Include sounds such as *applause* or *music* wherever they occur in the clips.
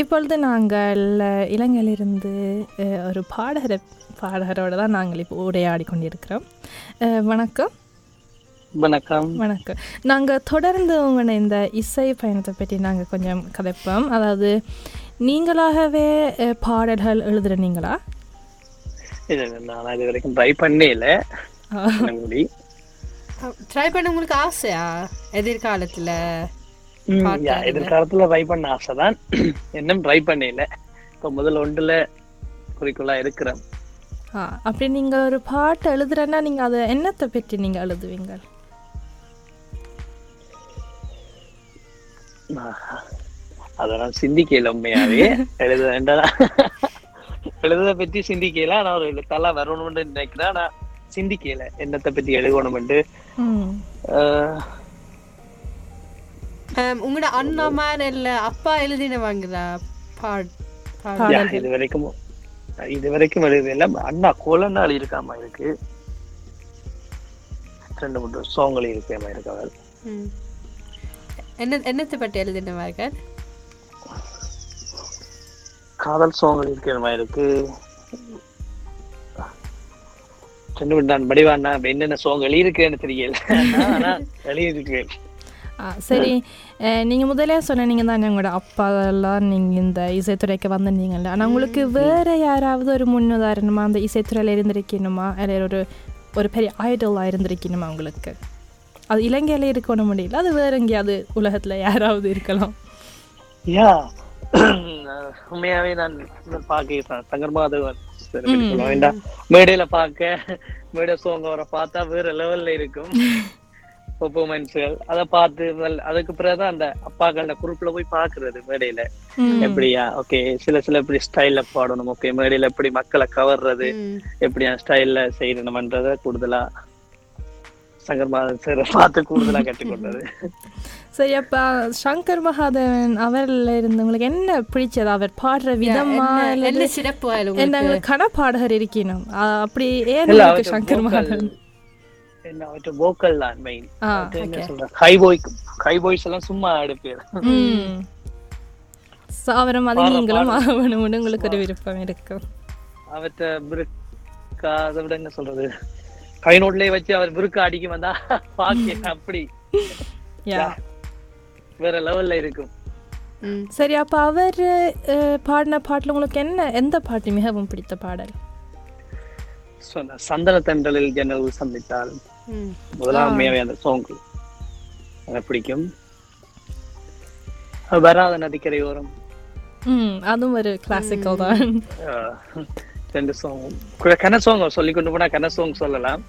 இப்பொழுது நாங்கள் இலங்கையிலிருந்து ஒரு பாடகரை பாடகரோடு தான் நாங்கள் இப்போ உரையாடி கொண்டிருக்கிறோம். வணக்கம். வணக்கம். வணக்கம். நாங்கள் தொடர்ந்து உங்களை இந்த இசை பயணத்தை பற்றி நாங்கள் கொஞ்சம் கதைப்போம். அதாவது நீங்களாகவே பாடல்கள் எழுதுறீங்களா இல்ல இல்ல, நான் இது வரைக்கும் ட்ரை பண்ணல முடி ட்ரை பண்ண உங்களுக்கு ஆசையா? எதிர்காலத்துல? எதிர்காலத்துல ட்ரை பண்ண ஆசைதான். இன்னும் ட்ரை பண்ணல. இப்ப முதல்ல ஒன்றுல குறிக்கோளா இருக்கிறேன். அப்படி நீங்கள் ஒரு பாட்டு எழுதுறேன்னா நீங்கள் அதை என்னத்தை பற்றி நீங்கள் எழுதுவீங்க? அதெல்லாம் சிந்திக்கல உண்மையாவே. *laughs* எழுத வேண்டாம். எழுத பத்தி சிந்திக்கல. நான் ஒரு எழுத்தாளா வரணும்னு நினைக்கிறேன். நான் சிந்திக்கல. என்னத்தை பத்தி ஆம், உங்களோட அண்ணா மேன் இல்ல அப்பா எழுதினவாங்களா பாட் இது வரைக்கும் இது வரைக்கும் எழுதல அண்ணா கோலநாள் இருக்காம இருக்கு. ரெண்டு மூன்று சோங்கள் இருக்காம இருக்கவர் ம். என்ன என்னத்தை பற்றி எழுதினவார்கள் காதல் சோங்கள் இருக்கிற இருக்கு. மூணு நான் வடிவானா என்னென்ன சோங்கள் இருக்குன்னு தெரியல. ஆனா எழுதியிருக்கேன் சரி. நீங்கள் முதலே சொன்னீங்க தானே உங்களோட அப்பா எல்லாம் நீங்கள் இந்த இசைத்துறைக்கு வந்திருந்தீங்கல்ல. ஆனால் உங்களுக்கு வேற யாராவது ஒரு முன்னுதாரணமா அந்த இசைத்துறையில் இருந்திருக்கணுமா? இல்லை ஒரு ஒரு பெரிய ஐடலாக இருந்திருக்கணுமா உங்களுக்கு? அது இலங்கையில இருக்கணும் முடியல. அது வேற எங்கேயாவது உலகத்தில் யாராவது இருக்கலாம். யா. உண்மையாவே நான் பாக்கிறேன் சங்கர் மாதவன் சரி, எப்படி சொல்ல வேண்டாம். மேடையில பார்க்க மேடை சோங்க வர பார்த்தா வேற லெவல்ல இருக்கும். *laughs* பெர்ஃபார்மன்ஸ்கள் அதை பார்த்து அதுக்கு பிறகுதான் அந்த அப்பாக்கள் குரூப்ல போய் பாக்குறது மேடையில. எப்படியா? ஓகே சில சில எப்படி ஸ்டைல்ல பாடணும். ஓகே மேடையில எப்படி மக்களை கவர்றது. எப்படியா ஸ்டைல்ல செய்யணும்ன்றத கூடுதலா சங்கர் மாதவன் சார் பார்த்து கூடுதலா கற்றுக்கொண்டது. *laughs* சரி அப்போ சங்கர் மகாதேவன் அவரில் இருந்து உங்களுக்கு என்ன பிடிச்சது? அவர் பாடுற விதமா என்ன- சிறப்பு என்ன கனப்பாடகர் இருக்கணும். அப்படி ஏன் சங்கர் மகாதேவன்? அவற்ற vocal தான் மெயின் என்ன okay. சொல்ற ஹை பாய் ஹை பாய்ஸ் எல்லாம் சும்மா எடுப்பேன் அவரை மாதிரி நீங்களும். ஆகணும்னு உங்களுக்கு ஒரு விருப்பம் இருக்கும். அவற்ற பிருக்கா அதை விட என்ன சொல்றது? கை நோட்லயே வச்சு அவர் பிருக்கா அடிக்க வந்தா பாக்க அப்படி. யா. வேற லெவல்ல இருக்கும். சரி அப்போ அவர் பாடின பாட்டில் உங்களுக்கு என்ன எந்த பாட்டு மிகவும் பிடித்த பாடல்? சந்தன தென்றலில் ஜன்னல் சந்தித்தால். முதலாம் உண்மையாவே அந்த சாங் எனக்கு பிடிக்கும். வராத நதிக்கரையோரம் அதுவும் ஒரு கிளாசிக்கல் தான். ரெண்டு சாங் கன சாங் சொல்லி கொண்டு போனா கன சாங் சொல்லலாம்.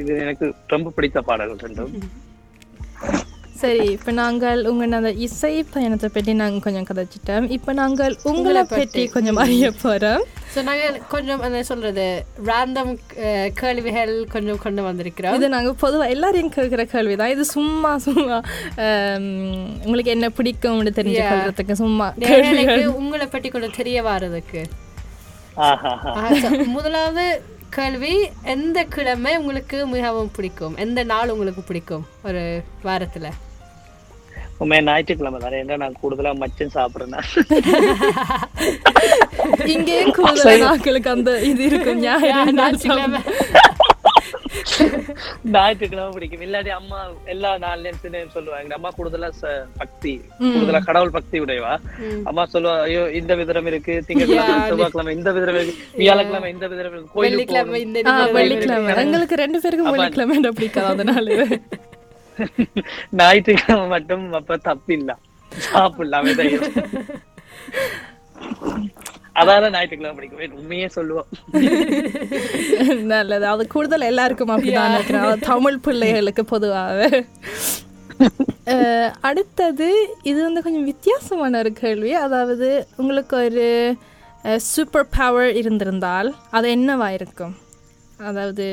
இது எனக்கு ரொம்ப பிடித்த பாடல்கள் ரெண்டும். *laughs* சரி இப்போ நாங்கள் உங்கள் அந்த இசை பயணத்தை பற்றி நாங்கள் கொஞ்சம் கதைச்சிட்டோம் இப்போ நாங்கள் உங்களை பற்றி கொஞ்சம் அறிய போகிறோம் ஸோ நாங்கள் கொஞ்சம் என்ன சொல்றது ரேண்டம் கேள்விகள் கொஞ்சம் கொண்டு வந்திருக்கிறோம். இது நாங்கள் பொதுவாக எல்லாரையும் கேட்குற கேள்வி தான் இது சும்மா சும்மா உங்களுக்கு என்ன பிடிக்கும்னு தெரிஞ்சு Yeah. கொள்றதுக்கு சும்மா உங்களை பற்றி கொஞ்சம் தெரிய வாரதுக்கு. ஆஹா. ஆ, so, முதலாவது கேள்வி எந்த கிழமை உங்களுக்கு மிகவும் பிடிக்கும்? எந்த நாள் உங்களுக்கு பிடிக்கும்? ஒரு வாரத்துல. உண்மையா ஞாயிற்றுக்கிழமை தானே? ஏன்னா நான் கூடுதலா மச்சம் சாப்பிடுறேன் இங்கேயும் கூடுதல் நாட்களுக்கு அந்த இது இருக்கும். ஞாயிறு ஞாயிற்றுக்கிழமை. ஞாயிற்றுக்கிழமை பிடிக்கும். இல்லாட்டி அம்மா எல்லா நாள்லயும் சொல்லுவாங்க. அம்மா கூடுதலா ச- பக்தி கூடுதலா கடவுள் பக்தி உடையவா? அம்மா சொல்லுவா ஐயோ இந்த விதரம் இருக்கு. திங்கட்கிழமை செவ்வாய்க்கிழமை இந்த விதரம் இருக்கு. வியாழக்கிழமை இந்த விதரம் இருக்கு. கோயிலுக்கு எங்களுக்கு ரெண்டு பேருக்கும் வெள்ளிக்கிழமை பிடிக்காது. அதனால. *laughs* ஞாயிற்றுக்கிழமை மட்டும் அப்ப தப்பில்ல. சாப்பிடலாம் அதாவது ஞாயிற்றுக்கிழமை பிடிக்கும் உண்மையே சொல்லுவோம். *laughs* நல்லது. அது கூடுதல் எல்லாருக்கும் அப்படிதான் தமிழ் பிள்ளைகளுக்கு பொதுவாக. *laughs* அஹ், அடுத்தது இது வந்து கொஞ்சம் வித்தியாசமான ஒரு கேள்வி. அதாவது உங்களுக்கு ஒரு சூப்பர் பவர் இருந்திருந்தால் அது என்னவா இருக்கும்? அதாவது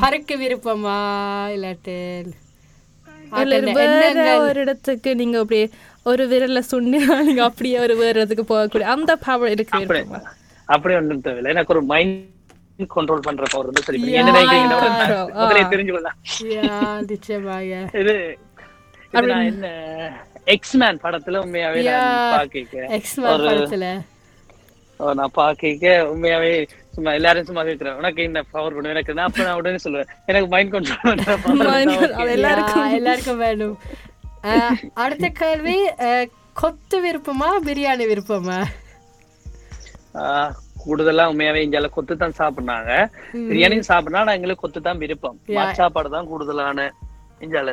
பறக்க விருப்பமா? இல்லாட்டு. ஒரு இடத்துக்கு நீங்க அப்படியே ஒரு விரல்ல சுண்டினா நீங்க அப்படியே ஒரு வேற இடத்துக்கு போகக்கூடிய அந்த பவர் இருக்கு அப்படி ஒன்றும் தேவையில்லை. எனக்கு ஒரு மைண்ட் கண்ட்ரோல் பண்ற பவர் இருந்து சரி என்ன நினைக்கிறீங்க control. முதலே ஆ. தெரிஞ்சு கொள்ளலாம் Yeah, நிச்சயமாக. இது என்ன எக்ஸ்மேன் படத்துல உண்மையாவே நான் Yeah. பாக்க எக்ஸ்மேன் ஒரு- படத்துல. நான் பாக்க உண்மையாவே சும்மா எல்லாரும் சும்மா கேட்கிறேன் உனக்கு இந்த பவர் கொண்டு எனக்கு நான் அப்ப நான் உடனே சொல்லுவேன். எனக்கு மைண்ட் கண்ட்ரோல் *laughs* எல்லாருக்கும். எல்லாருக்கும் வேணும். அடுத்த கேள்வி அஹ், கொத்து விருப்பமா பிரியாணி விருப்பமா? கூடுதலா உண்மையாவே இங்கால கொத்து தான் சாப்பிடுறாங்க. பிரியாணியும் சாப்பிடா ஆனா எங்களுக்கு கொத்து தான் விருப்பம். மாச்சாப்பாடு தான் கூடுதலான இஞ்சால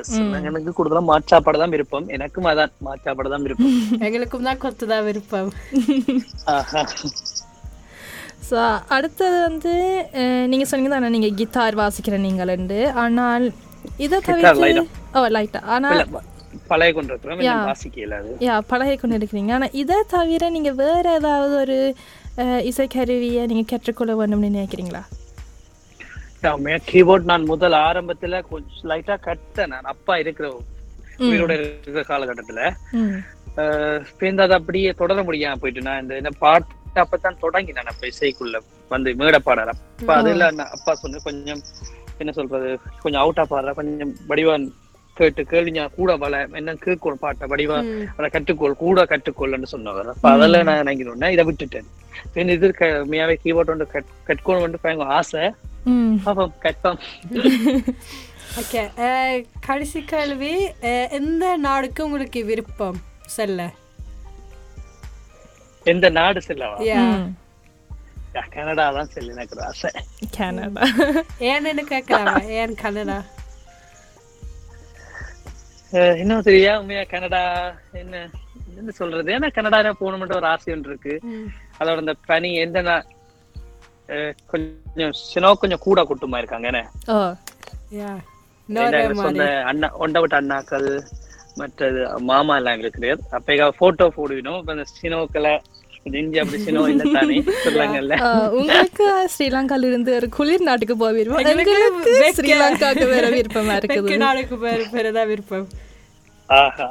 எனக்கு கூடுதலா மாச்சாப்பாடு தான் விருப்பம். எனக்கும் அதான் மாச்சாப்பாடு தான் விருப்பம். எங்களுக்கும் தான் கொத்து தான் விருப்பம். ஆஹா. ஸோ அடுத்தது வந்து அஹ், நீங்க சொன்னீங்க தானே நீங்க கிட்டார் வாசிக்கிற நீங்களுண்டு ஆனால் இதை light ஓ லைட்டா ஆனால் பழைய கொண்டு யா. பழகி கொண்டு இருக்கிறீங்க. ஆனால் இதை தவிர நீங்க வேற ஏதாவது ஒரு இசைக்கருவியை நீங்க கற்றுக்கொள்ள வேண்டும்னு நினைக்கிறீங்களா? கீபோர்ட் நான் முதல் ஆரம்பத்துல கொஞ்சம் லைட்டா கட்டேன் நான். அப்பா இருக்கிற உயிரோட இருக்கிற காலகட்டத்துல. பிறந்து அதை அப்படியே தொடர முடியாம போயிட்டு நான் இந்த என்ன பாட்டு அப்பதான் தொடங்கினேன் அப்ப இசைக்குள்ள வந்து மேடை பாடற அப்ப அதுல அப்பா சொன்ன கொஞ்சம் என்ன சொல்றது கொஞ்சம் அவுட்டா பாடுற கொஞ்சம் வடிவான் கேட்டு கேள்வி கூட வள என்ன கேட்கணும் பாட்டை வடிவா அதை கற்றுக்கொள் கூட கற்றுக்கொள்ளுன்னு சொன்னவர். அப்ப அதெல்லாம் நான் நினைக்கணும்னா இதை விட்டுட்டேன். பின் இது உண்மையாவே கீபோர்ட் வந்து கட் கற்கணும் வந்து ஆசை. பாப்போம் கட்பாம் ஓகே கடைசி கேள்வி எந்த நாடுக்கு உங்களுக்கு விருப்பம்? செல்ல. எந்த நாடு செல்லவா. கனடா தான் செல்ல எனக்கு ஒரு ஆசை. கனடா. ஏன்னு கேட்கலாமா? ஏன் கனடா? இன்னும் தெரியா உண்மையா கனடா? என்ன என்ன சொல்றது? ஏன்னா கனடா போகணும்ன்ற ஒரு ஆசை ஒன்று இருக்கு. அதோட இந்த பனி எந்த கொஞ்சம் சினோ கொஞ்சம் கூட குட்டுமா இருக்காங்க என்ன? சொந்த அண்ணா ஒண்ட விட்ட அண்ணாக்கள் மற்றது மாமா எல்லாம் இருக்குது அப்ப போட்டோ போடுவினோம். சினோக்களை *laughs* உங்களுக்கு ஸ்ரீலங்கால இருந்து ஒரு குளிர் நாட்டுக்கு போக விருப்பம் எங்களுக்கு. ஸ்ரீலங்காவுக்கு வேற விருப்பமா *laughs* இருக்குது. நாடுக்கு பேருதான் விருப்பம். ஆஹா.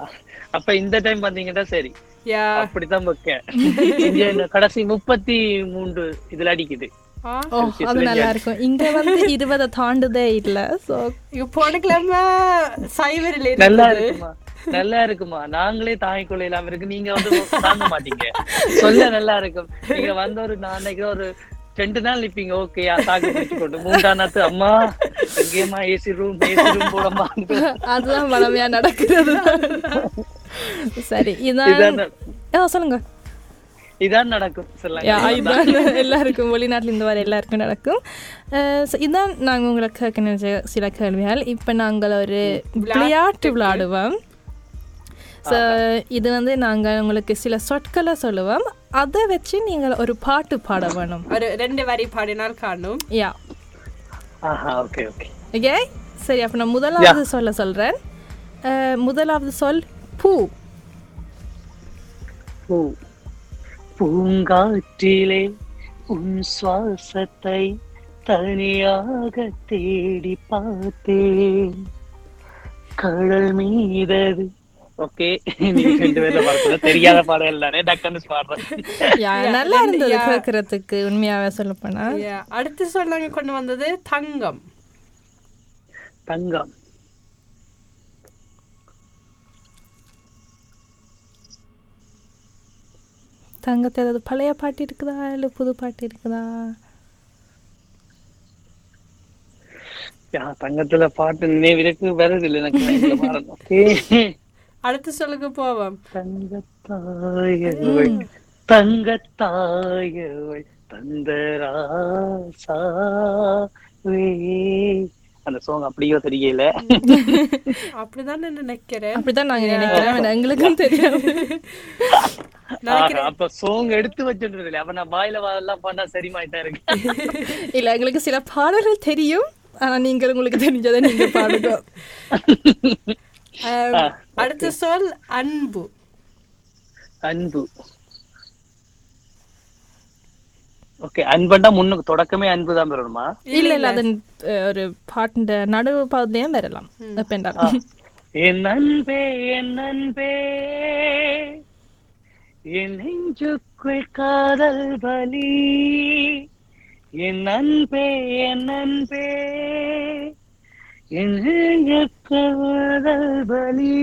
அப்ப இந்த டைம் வந்தீங்கன்னா சரி. அப்படித்தான் வைக்க கடைசி முப்பத்தி மூன்று இதுல அடிக்குது. அது நல்லா இருக்கும். இங்க வந்து இருபதை தாண்டுதே இல்ல சோ இங்க போன கிழமை சைவரில் நல்லா இருந்தது. இருக்குமா? நல்லா இருக்குமா? நாங்களே தாய் கொள்ள இல்லாம இருக்கு. நீங்க வந்து தாங்க மாட்டீங்க. சொல்ல நல்லா இருக்கும். நீங்க வந்த ஒரு நான் நினைக்கிறேன் ஒரு ரெண்டு நாள் நிப்பீங்க. ஓகேயா தாக்கு பிடிச்சு கொண்டு. மூன்றாம் நாத்து அம்மா எங்கேயம்மா ஏசி ரூம் ஏசி ரூம் போடமா அதுதான் வளமையா நடக்கிறது. சரி இதான் இதான் சொல்லுங்க. இதான் நடக்கும். இதுதான் எல்லாருக்கும் வெளிநாட்டுல இருந்து வர எல்லாருக்கும் நடக்கும். இதான் நாங்க உங்களுக்கு கேட்க நினைச்ச சில கேள்விகள். இப்ப நாங்கள் ஒரு விளையாட்டு விளையாடுவோம். ஸோ இது வந்து நாங்க உங்களுக்கு சில சொற்களை சொல்லுவோம். அதை வச்சு நீங்கள் ஒரு பாட்டு பாட வேணும். ஒரு ரெண்டு வரி பாடினால் காணும். யா ஓகே ஓகே ஓகே சரி அப்ப நான் முதலாவது சொல்ல சொல்றேன். அஹ், முதலாவது சொல் பூ. பூ. பூங்காற்றிலே உன் சுவாசத்தை தனியாக தேடி பார்த்தேன். கடல் மீதது ஓகே. நீங்க ரெண்டு பேர்ல பாடுறது தெரியாத பாடல் தானே டக்குன்னு பாடுறேன். நல்லா இருந்தது கேட்கறதுக்கு உண்மையாவே சொல்ல போனா. அடுத்து சொன்னாங்க கொண்டு வந்தது தங்கம். தங்கம். தங்கத்தை ஏதாவது பழைய பாட்டு இருக்குதா? இல்லை புது பாட்டு இருக்குதா? யா, தங்கத்துல பாட்டு நினைவிற்கு வருது இல்லை எனக்கு அடுத்து சொல்லுங்க போவோம். தங்கத்தாயவள் தங்கத்தாயவள் தந்தராசாவே. அந்த சாங் அப்படியோ தெரியல. அப்படிதான் நான் நினைக்கிறேன். அப்படிதான் நாங்க நினைக்கிறோம். எங்களுக்கும் தெரியும். அப்ப சோங் எடுத்து வச்சுட்டு அப்ப நான் வாயில வாயெல்லாம் பண்ணா சரிமாயிட்டா இருக்கு. இல்ல எங்களுக்கு சில பாடல்கள் தெரியும். ஆனா நீங்கள் உங்களுக்கு தெரிஞ்சதை நீங்க பாடுங்க. *laughs* அடுத்த சொல் அன்பு அன்பு ஓகே அன்பண்டா முன்னுக்கு தொடக்கமே அன்பு தான் பெறணுமா இல்ல இல்ல அது ஒரு பாட்டு நடுவு பாதையும் வரலாம் என் அன்பே என் அன்பே என் நெஞ்சுக்குள் காதல் பலி என் அன்பே என் அன்பே காதல் பலி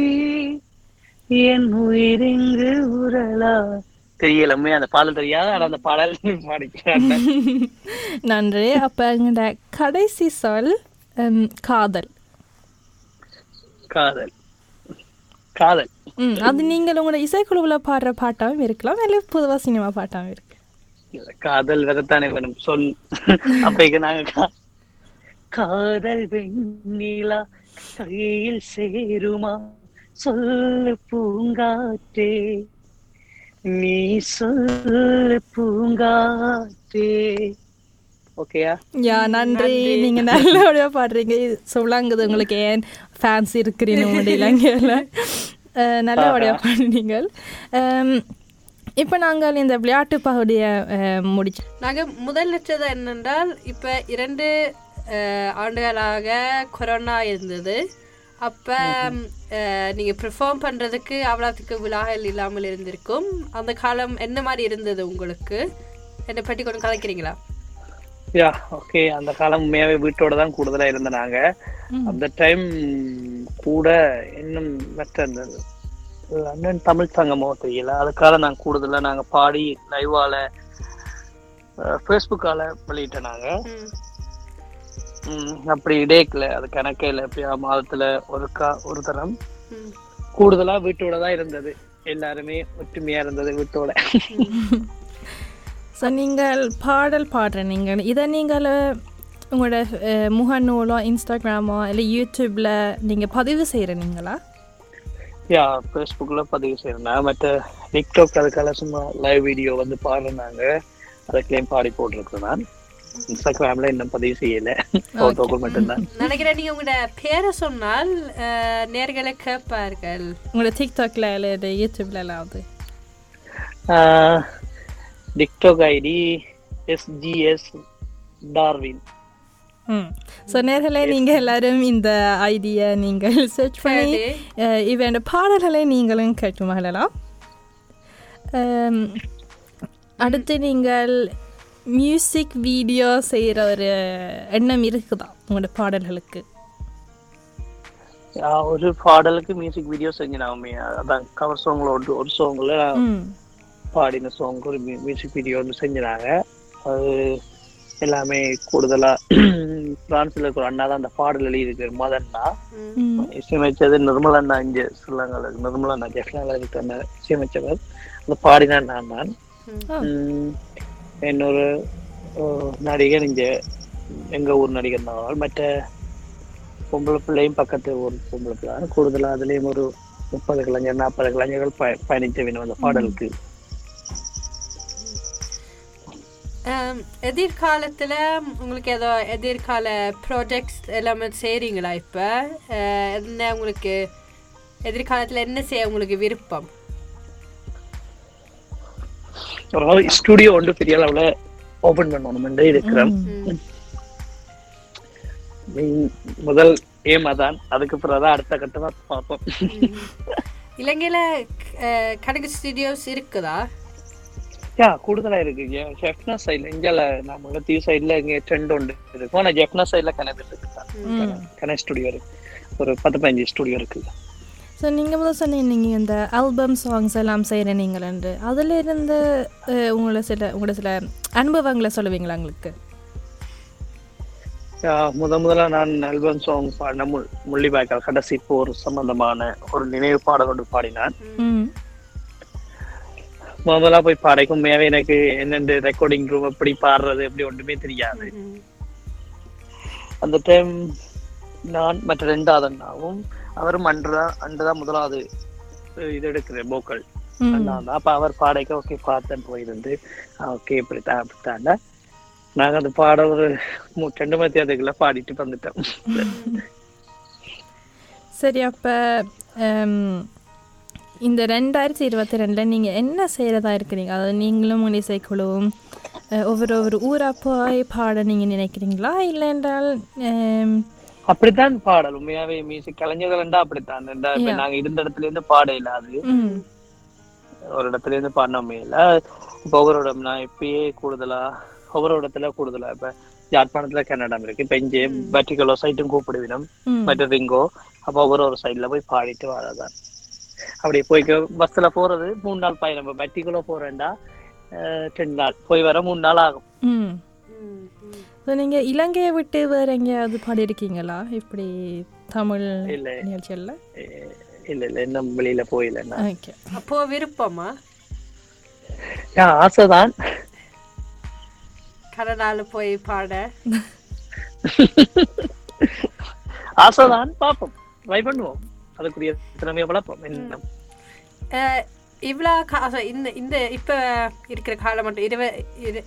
என் உயிரிங்கு உரலா. தெரியலமே அந்த பாடல் தெரியாது ஆனா அந்த பாடல் பாடிக்கிறாங்க *laughs* நன்றி. அப்ப எங்கட கடைசி சொல் காதல். காதல். காதல். அது நீங்கள் உங்களோட இசைக்குழுவுல பாடுற பாட்டாவும் இருக்கலாம். இல்ல பொதுவா சினிமா பாட்டாவும் இருக்கு. இல்ல, காதல் வரத்தானே வேணும். சொல். அப்ப நாங்க காதல் வெண்ணிலா கையில் சேருமா? சொல்லு பூங்காற்றே. நீ சொல்லு பூங்காற்றே. ஓகேயா? யா நன்றி. நீங்க நல்லபடியா பாடுறீங்க. இது சொல்லாங்குது உங்களுக்கு. ஏன் ஃபேன்ஸ் இருக்கிறீங்க உங்களுடைய இலங்கையில் நல்லபடியா பாடுனீங்க. இப்ப நாங்கள் இந்த விளையாட்டு பகுதியை முடிச்சு நாங்க முதல் வச்சது என்னென்றால் இப்ப இரண்டு ஆண்டுகளாக கொரோனா இருந்தது. அப்ப அஹ், நீங்க பெர்ஃபார்ம் பண்றதுக்கு அவ்வளோத்துக்கு விழாக்கள் இல்லாமல் இருந்திருக்கும். அந்த காலம் என்ன மாதிரி இருந்தது உங்களுக்கு? என்னை பற்றி கொஞ்சம் கலைக்கிறீங்களா யா ஓகே. அந்த காலம் உண்மையாவே வீட்டோட தான் கூடுதலா இருந்த நாங்க. அந்த டைம் கூட இன்னும் மற்ற அந்த அண்ணன் தமிழ் சங்கமோ தெரியல. அதுக்காக நான் கூடுதலா நாங்க பாடி லைவால ஃபேஸ்புக்கால வெளியிட்டோம் நாங்க. ம். ம், அப்படி டேக்கில் அது கணக்கே இல்லை எப்படியா மாதத்துல ஒருக்கா ஒரு தரம். ம். கூடுதலா வீட்டோட தான் இருந்தது. எல்லாருமே ஒற்றுமையா இருந்தது வீட்டோட. ஸோ *laughs* நீங்கள் பாடல் பாடுற நீங்கள் இதை நீங்கள் உங்களோட முகநூலோ இன்ஸ்டாகிராமோ இல்லை யூடியூப்ல நீங்க பதிவு செய்கிற நீங்களா? யா ஃபேஸ்புக்ல பதிவு செய்யறேன் மற்ற டிக்டாக் அதுக்காக சும்மா லைவ் வீடியோ வந்து பாடுறாங்க அதுக்குள்ளேயும் பாடி போட்டிருக்கேன் நான். இன்ஸ்டாகிராம்ல இன்னும் பதிவு செய்யல. போட்டோக்கள் மட்டும்தான். நினைக்கிறேன் நீங்க உங்களோட பேரை சொன்னால் நேர்களை கேட்பார்கள். உங்களோட டிக்டாக்ல இல்லை யூடியூப்ல எல்லாம் TikTok ID SGS Darwin so நேர்களே நீங்கள் எல்லாரும் இந்த ஐடியை நீங்கள் சர்ச் பண்ணி இவன் பாடல்களை நீங்களும் கேட்டு மகிழலாம். அம், அடுத்து நீங்கள் மியூசிக் வீடியோ செய்கிற ஒரு எண்ணம் இருக்குதா உங்களோட பாடல்களுக்கு? ஒரு பாடலுக்கு மியூசிக் வீடியோ செஞ்சினாமே அதான் கவர் சாங்ல ஒரு ஒரு சாங்ல பாடின சாங் ஒரு மியூசிக் வீடியோ ஒன்று செஞ்சினாங்க. அது எல்லாமே கூடுதலா *clears throat* பிரான்ஸ்ல இருக்கிற அண்ணா தான் அந்த பாடல் எழுதியிருக்கு மதன்னா. இசையமைச்சது நிர்மலா அண்ணா இங்க இருக்கு நிர்மலா அண்ணா ஜெஃப்னால இருக்க அண்ணா இசையமைச்சவர். அந்த பாடினான் நான். தான் இன்னொரு நடிகர் இங்க எங்க ஊர் நடிகர் தான் மற்ற பொம்பளை பிள்ளையும் பக்கத்து ஊர் பொம்பளை பிள்ளை தான். கூடுதலா அதுலயும் ஒரு முப்பது கலைஞர் நாற்பது கலைஞர்கள் பய பயணிக்க வேணும் அந்த பாடலுக்கு. எதிர்காலத்துல உங்களுக்கு ஏதோ எதிர்கால ப்ராஜெக்ட்ஸ் எல்லாமே செய்றீங்களா இப்ப? என்ன உங்களுக்கு எதிர்காலத்துல என்ன செய்ய உங்களுக்கு விருப்பம்? ஸ்டுடியோ ஒன்று பெரிய அளவுல ஓபன் பண்ணணும் இருக்கிறேன் ம். மெயின் முதல் ஏம் அதான். அதுக்கு பிறகுதான் அடுத்த கட்டமா பார்ப்போம். இலங்கையில கணக்கு ஸ்டுடியோஸ் இருக்குதா? யா கூடுதலா இருக்கு. ஜெஃப்னா சைட்ல இங்கால நம்ம தீவு சைட்ல இங்க ட்ரெண்ட் உண்டு இருக்கு. ஆனா ஜெஃப்னா சைட்ல கனவு இருக்கு. கன ஸ்டுடியோ இருக்கு. ஒரு பத்து பதினஞ்சு ஸ்டுடியோ இருக்கு. ஸோ நீங்கள் முதல் சொன்னீங்க நீங்கள் இந்த ஆல்பம் சாங்ஸ் எல்லாம் செய்கிற நீங்களன்று அதில் இருந்து உங்களை சில உங்களோட சில அனுபவங்களை சொல்லுவீங்களா உங்களுக்கு? முத முதல்ல நான் ஆல்பம் சாங் பாடின முள் முள்ளிவாய்க்கால் கடைசி போர் சம்பந்தமான ஒரு நினைவு பாடல் ஒன்று பாடினான். முதலா போய் பாடைக்கும் உண்மையாவே எனக்கு என்னென்று ரெக்கார்டிங் ரூம் எப்படி பாடுறது எப்படி ஒன்றுமே தெரியாது. அந்த டைம் நான் மற்ற ரெண்டாவது அண்ணாவும் அவரும் அன்றுதான் அன்றுதான் முதலாவது இது. அண்ணா தான் அப்ப அவர் பாடைக்க ஓகே பார்த்தேன் போயிருந்து. ஓகே இப்படித்தான் அப்படித்தாண்டா நாங்க அந்த பாட ஒரு ரெண்டு மணி தேதிக்குள்ள பாடிட்டு வந்துட்டோம் *laughs* சரி அப்போ இந்த ரெண்டாயிரத்தி இருபத்தி ரெண்டில் நீங்கள் என்ன செய்கிறதா இருக்கிறீங்க? அதாவது நீங்களும் உங்கள் இசைக்குழுவும் ஒவ்வொரு ஒவ்வொரு ஊராக போய் பாட நீங்கள் நினைக்கிறீங்களா? இல்லை என்றால் அப்படித்தான் பாடல். உண்மையாவே மியூசிக் கலைஞர்கள்டா அப்படித்தான். ரெண்டா இப்ப Yeah. நாங்க இருந்த இடத்துல இருந்து பாட இல்லாது ஒரு இடத்துல இருந்து பாடினோமே இல்ல. இப்ப ஒவ்வொரு இடம் நான் இப்பயே கூடுதலா ஒவ்வொரு இடத்துல கூடுதலா இப்ப யாழ்ப்பாணத்துல கன்னடம் இருக்கு. இப்ப இங்கே சைட்டும் கூப்பிடுவினம். ம். மற்ற ரிங்கோ அப்ப ஒவ்வொரு ஒரு சைட்ல போய் பாடிட்டு வரதான் அப்படி போய் பஸ்ல போறது மூணு நாள் பயணம். இப்ப வெட்டிகளோ போறேன்டா ரெண்டு நாள். போய் வர மூணு நாள் ஆகும். ஸோ நீங்கள் இலங்கையை விட்டு வேறு எங்கேயாவது பாடியிருக்கீங்களா? இப்படி தமிழ் அஹ், இல்ல இல்ல. இன்னும் வெளியில போயில ஓகே அப்போ விருப்பமா? ஆசைதான். கனடால போய் பாட. ஆசைதான். பார்ப்போம். ட்ரை பண்ணுவோம். அதுக்குரிய திறமையை வளர்ப்போம். அஹ், இவ்வளோ இந்த இந்த இப்போ இருக்கிற காலம் மட்டும் இருவ இரு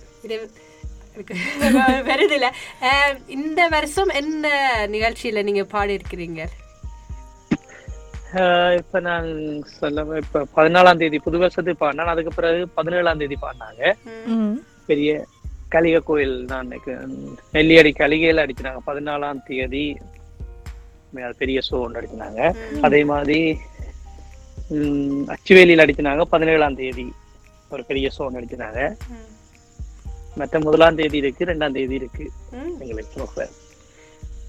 இரு *laughs* வருது இல்லை இந்த வருஷம் என்ன நிகழ்ச்சியில நீங்க பாடி இருக்கிறீங்க ஆஹ் இப்ப நான் சொல்ல இப்ப பதினாலாம் தேதி புது வருஷத்துக்கு பாடினா அதுக்கு பிறகு பதினேழாம் தேதி பாடினாங்க. பெரிய கலிக கோயில் நான் இன்னைக்கு நெல்லியடி கலிகையில அடிச்சினாங்க பதினாலாம் தேதி பெரிய ஷோ ஒன்று அடிச்சினாங்க அதே மாதிரி உம், அச்சுவேலியில் அடிச்சினாங்க பதினேழாம் தேதி ஒரு பெரிய ஷோ ஒன்று அடிச்சினாங்க மற்ற முதலாம் தேதி இருக்கு ரெண்டாம் தேதி இருக்கு. எங்களுக்கு.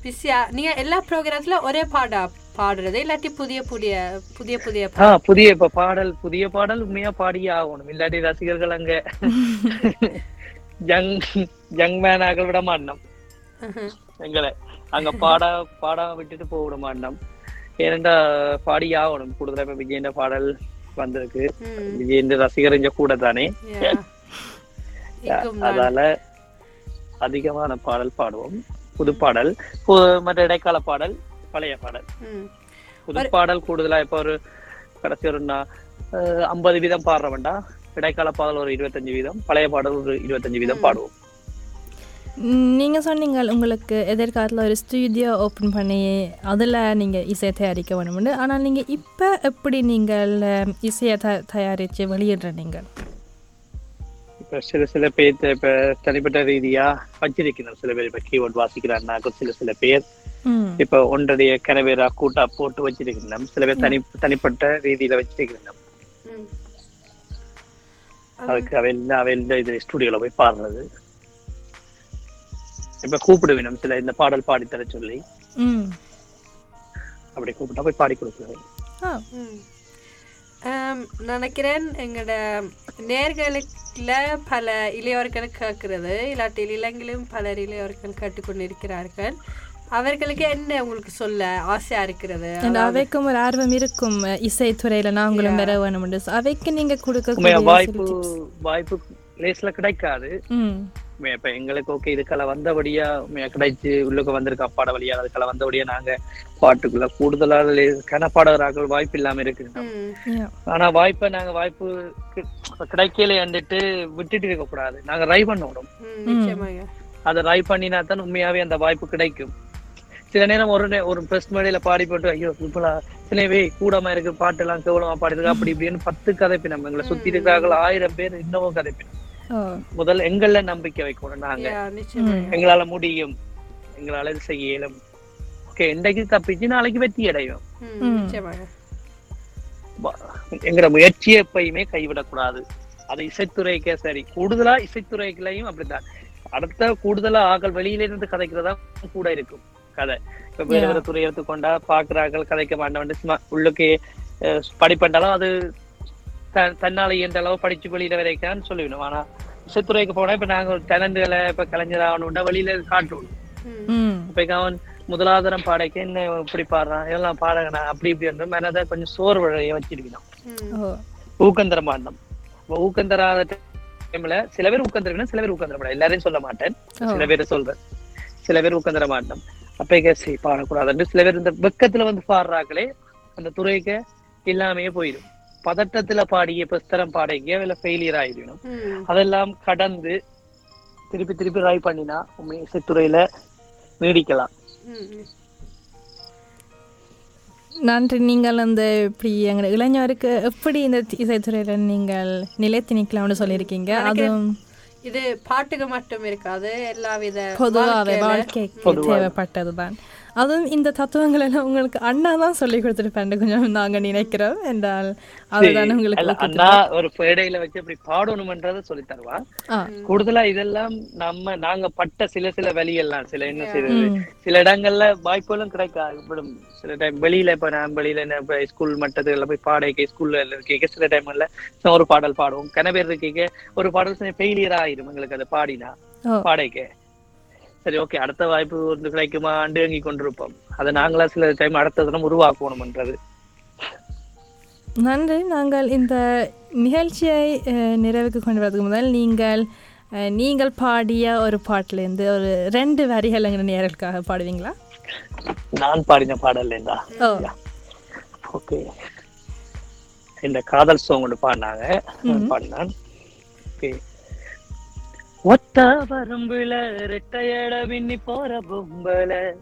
பிஸியா நீங்க எல்லா ப்ரோக்ராம்ஸ்ல ஒரே பாடா பாடுறது இல்லாட்டி புதிய புதிய புதிய புதிய ஆ புதிய இப்ப பாடல் புதிய பாடல் உண்மையா பாடியே ஆகணும் இல்லாட்டி ரசிகர்கள் அங்க யங் யங் மேன் ஆக விட மாட்டோம். எங்களை அங்க பாட பாட விட்டுட்டு போக விட மாட்டோம் ஏனென்றா பாடி ஆகணும் கூடுதலா இப்ப விஜயண்ட பாடல் வந்திருக்கு. விஜயண்ட ரசிகர் இங்க கூட தானே. அதால அதிகமான பாடல் பாடுவோம். புது பாடல் மற்ற இடைக்கால பாடல் பழைய பாடல். புது பாடல் கூடுதலா இப்ப ஒரு கடைசி ஒரு ஐம்பது வீதம் பாடுறவன்டா இடைக்கால பாடல் ஒரு இருபத்தஞ்சு வீதம் பழைய பாடல் ஒரு இருபத்தஞ்சு வீதம் பாடுவோம். நீங்கள் சொன்னீங்க உங்களுக்கு எதிர்காலத்தில் ஒரு ஸ்டுடியோ ஓப்பன் பண்ணி அதில் நீங்கள் இசையை தயாரிக்க வேணும்னு. ஆனால் நீங்கள் இப்போ எப்படி நீங்கள் இசையை த தயாரித்து வெளியிடுற நீங்கள் இப்ப சில சில பேர் இப்ப தனிப்பட்ட ரீதியா வச்சிருக்கணும் சில பேர் இப்ப கீபோர்ட் வாசிக்கிறாருனாக்கும் சில சில பேர் இப்ப ஒன்றடைய கனவேரா கூட்டா போட்டு வச்சிருக்கணும் சில பேர் தனி தனிப்பட்ட ரீதியில வச்சிருக்கணும் ம். அதுக்கு அவன் அவன் இது ஸ்டுடியோல போய் பாடுறது. இப்ப கூப்பிடுவேணும் சில இந்த பாடல் பாடி தர சொல்லி. ம். அப்படி கூப்பிட்டா போய் பாடி கொடுக்குறேன் ஆ. ம். ஆம், நினைக்கிறேன் எங்களோட நேர்களுக்குல பல இளையோர்கள் கேட்கிறது. இல்லாட்டி இளங்கிலும் பலர் இளையோர்கள் கேட்டுக்கொண்டிருக்கிறார்கள். அவர்களுக்கு என்ன உங்களுக்கு சொல்ல ஆசையா இருக்கிறது? And அவைக்கும் ஒரு ஆர்வம் இருக்கும் இசைத்துறையில நாங்களும் பெற வேணும்னு. So, அவைக்கு நீங்க கொடுக்கக்கூடிய வாய்ப்பு. வாய்ப்பு கிடைக்காது. இப்ப எங்களுக்கு ஓகே இதுக்கெல்லாம் வந்தபடியா கிடைச்சு உள்ளுக்கு வந்திருக்க பாட வழியா அதுக்கெல்லாம் வந்தபடியா நாங்க பாட்டுக்குள்ள கூடுதலா கனப்பாடகராக்கள் வாய்ப்பு இல்லாம இருக்கு. ஆனா வாய்ப்பை நாங்க வாய்ப்பு கிடைக்கல வந்துட்டு விட்டுட்டு இருக்க கூடாது. நாங்க ரை பண்ணணும். அதை ரை பண்ணினா தான் உண்மையாவே அந்த வாய்ப்பு கிடைக்கும். சில நேரம் ஒரு நே- ஒரு பிரஸ் மேடையில பாடி போட்டு ஐயோ இப்பலா சிலவே கூடமா இருக்கு பாட்டு எல்லாம் கேவலமா பாடிருக்கு அப்படி இப்படின்னு பத்து கதைப்பினம். எங்களை சுத்தி இருக்கிறார்கள் ஆயிரம் பேர் இன்னமும் கதைப்பினம். முதல்ல எங்கள நம்பிக்கை வைக்கணும் நாங்க. எங்களால முடியும். எங்களால இது செய்ய இயலும். ஓகே இன்றைக்கு தப்பிச்சு நாளைக்கு வெற்றி அடையும் எங்கட முயற்சியை எப்பயுமே கைவிடக்கூடாது. அது இசைத்துறைக்கே சரி. கூடுதலா இசைத்துறைகளையும் அப்படித்தான். அடுத்த கூடுதலா ஆக்கள் வெளியில இருந்து கதைக்கிறதா கூட இருக்கும். கதை. இப்ப வேற வேற துறை எடுத்துக்கொண்டா பாக்குறார்கள் கதைக்க மாட்டேன் சும்மா உள்ளுக்கே படிப்பண்டாலும் அது தன்னால இயன்ற அளவு படிச்சு வெளியில வரைக்கான்னு சொல்லிவிடும். ஆனா இசைத்துறைக்கு போனா இப்ப நாங்க டேலண்ட்களை இப்ப கலைஞர் ஆகணும்னா வெளியில காட்டுவோம். இப்ப அவன் முதலாதரம் பாடைக்க என்ன இப்படி பாடுறான் இதெல்லாம் பாடகனா அப்படி இப்படி என்று மனதை கொஞ்சம் சோர்வடைய வச்சிருக்கணும். ஊக்கம் தர மாட்டோம் இப்ப ஊக்கம் தராத டைம்ல சில பேர் ஊக்கம் தருவேன் சில பேர் ஊக்கம் தர மாட்டேன் எல்லாரையும் சொல்ல மாட்டேன். சில பேர் சொல்றேன். சில பேர் ஊக்கம் தர மாட்டோம் அப்பேக்க சரி பாடக்கூடாது சில பேர் இந்த வெக்கத்துல வந்து பாடுறாங்களே அந்த துறைக்கு இல்லாமையே போயிடும். பதட்டத்துல பாடிய புஸ்தரம் பாடைக்க இல்ல ஃபெயிலியர் ஆயிடும் ம். அதெல்லாம் கடந்து திருப்பி திருப்பி ட்ரை பண்ணினா உண்மை இசைத்துறையில நீடிக்கலாம். நன்றி. நீங்கள் அந்த இப்படி எங்கள் இளைஞருக்கு எப்படி இந்த இசைத்துறையில் நீங்கள் நிலைத்து நிற்கலாம்னு சொல்லியிருக்கீங்க அதுவும் இது பாட்டுக்கு மட்டும் இருக்காது. எல்லா வித பொதுவாகவே வாழ்க்கையில- வாழ்க்கைக்கு தேவைப்பட்டது தான் அதுவும் இந்த தத்துவங்கள் எல்லாம் உங்களுக்கு அண்ணா தான் சொல்லி கொடுத்துருப்பேன் கொஞ்சம் நாங்க நினைக்கிறோம். என்றால் அதுதான் உங்களுக்கு அண்ணா ஒரு பேடையில வச்சு இப்படி பாடணும்ன்றத சொல்லி தருவா? கூடுதலா இதெல்லாம் நம்ம நாங்க பட்ட சில சில வழியெல்லாம் சில என்ன செய்யறது. சில இடங்கள்ல வாய்ப்புகளும் கிடைக்காது சில டைம் வெளியில இப்ப நான் வெளியில என்ன ஸ்கூல் மட்டத்துல போய் பாடைக்க ஸ்கூல்ல கேட்க சில டைம்ல ஒரு பாடல் பாடுவோம். கன பேர் இருக்கீங்க ஒரு பாடல் ஃபெயிலியர் ஆயிரும் எங்களுக்கு அதை பாடினா. பாடைக்க. சரி ஓகே அடுத்த வாய்ப்பு ஒன்று கிடைக்குமா? ஆண்டு வாங்கி கொண்டிருப்போம். அதை நாங்களா சில டைம் அடுத்த தினம் உருவாக்கணும்ன்றது. நன்றி. நாங்கள் இந்த நிகழ்ச்சியை நிறைவுக்கு கொண்டு வரதுக்கு முதல் நீங்கள் நீங்கள் பாடிய ஒரு பாட்டிலேருந்து ஒரு ரெண்டு வரிகள் எங்கள் நேரலுக்காக பாடுவீங்களா? நான் பாடின பாடல் இருந்தா ஓகே இந்த. காதல் சாங் ஒன்று பாடினாங்க. பாடினான். ஓகே ஒத்த வரம்புல ரெட்டையட பின்னி போற பொம்பல.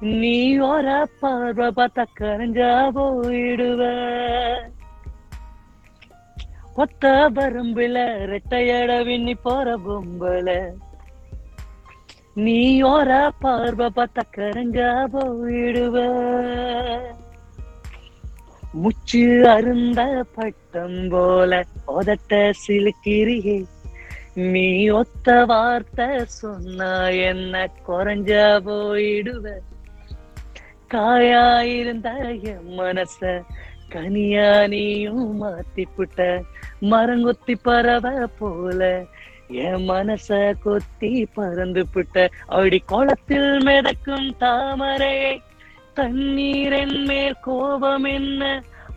நீ ஓர பார்வை பார்த்த கரைஞ்சா போயிடுவ. ஒத்த வரம்புல ரெட்டையட பின்னி போற பொம்பல. நீ ஓர பார்வை பார்த்த கரைஞ்சா போயிடுவ. முச்சு அருந்த பட்டம் போல உதட்ட சிலுக்கிறியே. நீ ஒத்த வார்த்தை சொன்னா என்ன குறைஞ்ச போயிடுவ? காயா இருந்த என் மனச கனியா நீயும் மாத்திப்புட்ட மரங்கொத்தி பறவை போல என் மனச கொத்தி பறந்து புட்ட அடி குளத்தில் மிதக்கும் தாமரை தண்ணீரின் மேல் கோபம் என்ன?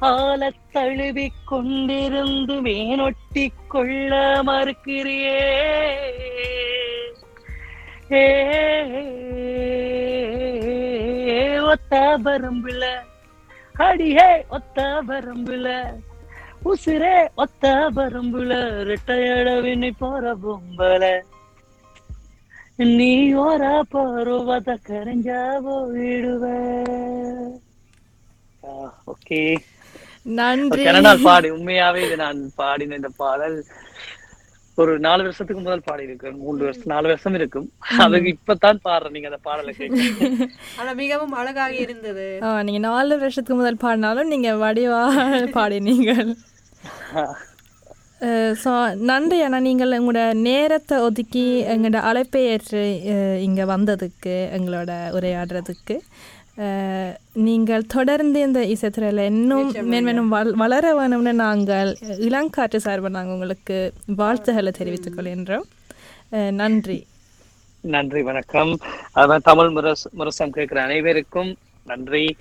ஆழத் தழுவி கொண்டிருந்து மேனொட்டி கொள்ள மறுக்கிறியே ஏ ஒத்த பரம்புல அடியே ஒத்த பரம்புல உசிரே ஒத்த பரம்புல ரெட்டையடவினை போற பொம்பல. நீ ஓர பருவத கரைஞ்சா போயிடுவ ஓகே. நன்றி. கனடால் பாடி. உண்மையாவே இது நான் பாடின இந்த பாடல் ஒரு நாலு வருஷத்துக்கு முதல் பாடி இருக்கேன் மூன்று வருஷம் நாலு வருஷம் இருக்கும். அதுக்கு இப்பதான் பாடுறேன். நீங்க அந்த பாடலை *laughs* ஆனா மிகவும் அழகாக இருந்தது. நீங்க நாலு வருஷத்துக்கு முதல் பாடினாலும் நீங்க வடிவா *laughs* பாடினீங்கள் ஸோ *laughs* நன்றி அண்ணா. நீங்கள் உங்களோட நேரத்தை ஒதுக்கி எங்களோட அழைப்பை ஏற்று அஹ், இங்க வந்ததுக்கு எங்களோட உரையாடுறதுக்கு. நீங்கள் தொடர்ந்து இந்த இசைத்துறையில் இன்னும் மேன்மேலும் வள வளர வேணும்னு நாங்கள் இளங்காற்று சார்பாக நாங்கள் உங்களுக்கு வாழ்த்துக்களை தெரிவித்துக் கொள்கின்றோம். அஹ், நன்றி. நன்றி வணக்கம். அதான் தமிழ் முரசு முரசம் கேட்கிற அனைவருக்கும் நன்றி.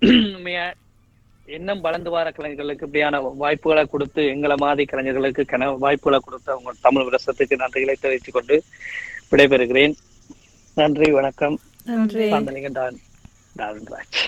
உண்மையா இன்னும் வளர்ந்து வர கலைஞர்களுக்கு இப்படியான வாய்ப்புகளை கொடுத்து எங்களை மாதிரி கலைஞர்களுக்கு கன வாய்ப்புகளை கொடுத்து அவங்க தமிழ் முரசத்துக்கு நன்றிகளை தெரிவித்துக் கொண்டு விடைபெறுகிறேன். நன்றி வணக்கம். நன்றி சாந்தலிங்க டான் டான் ராஜ்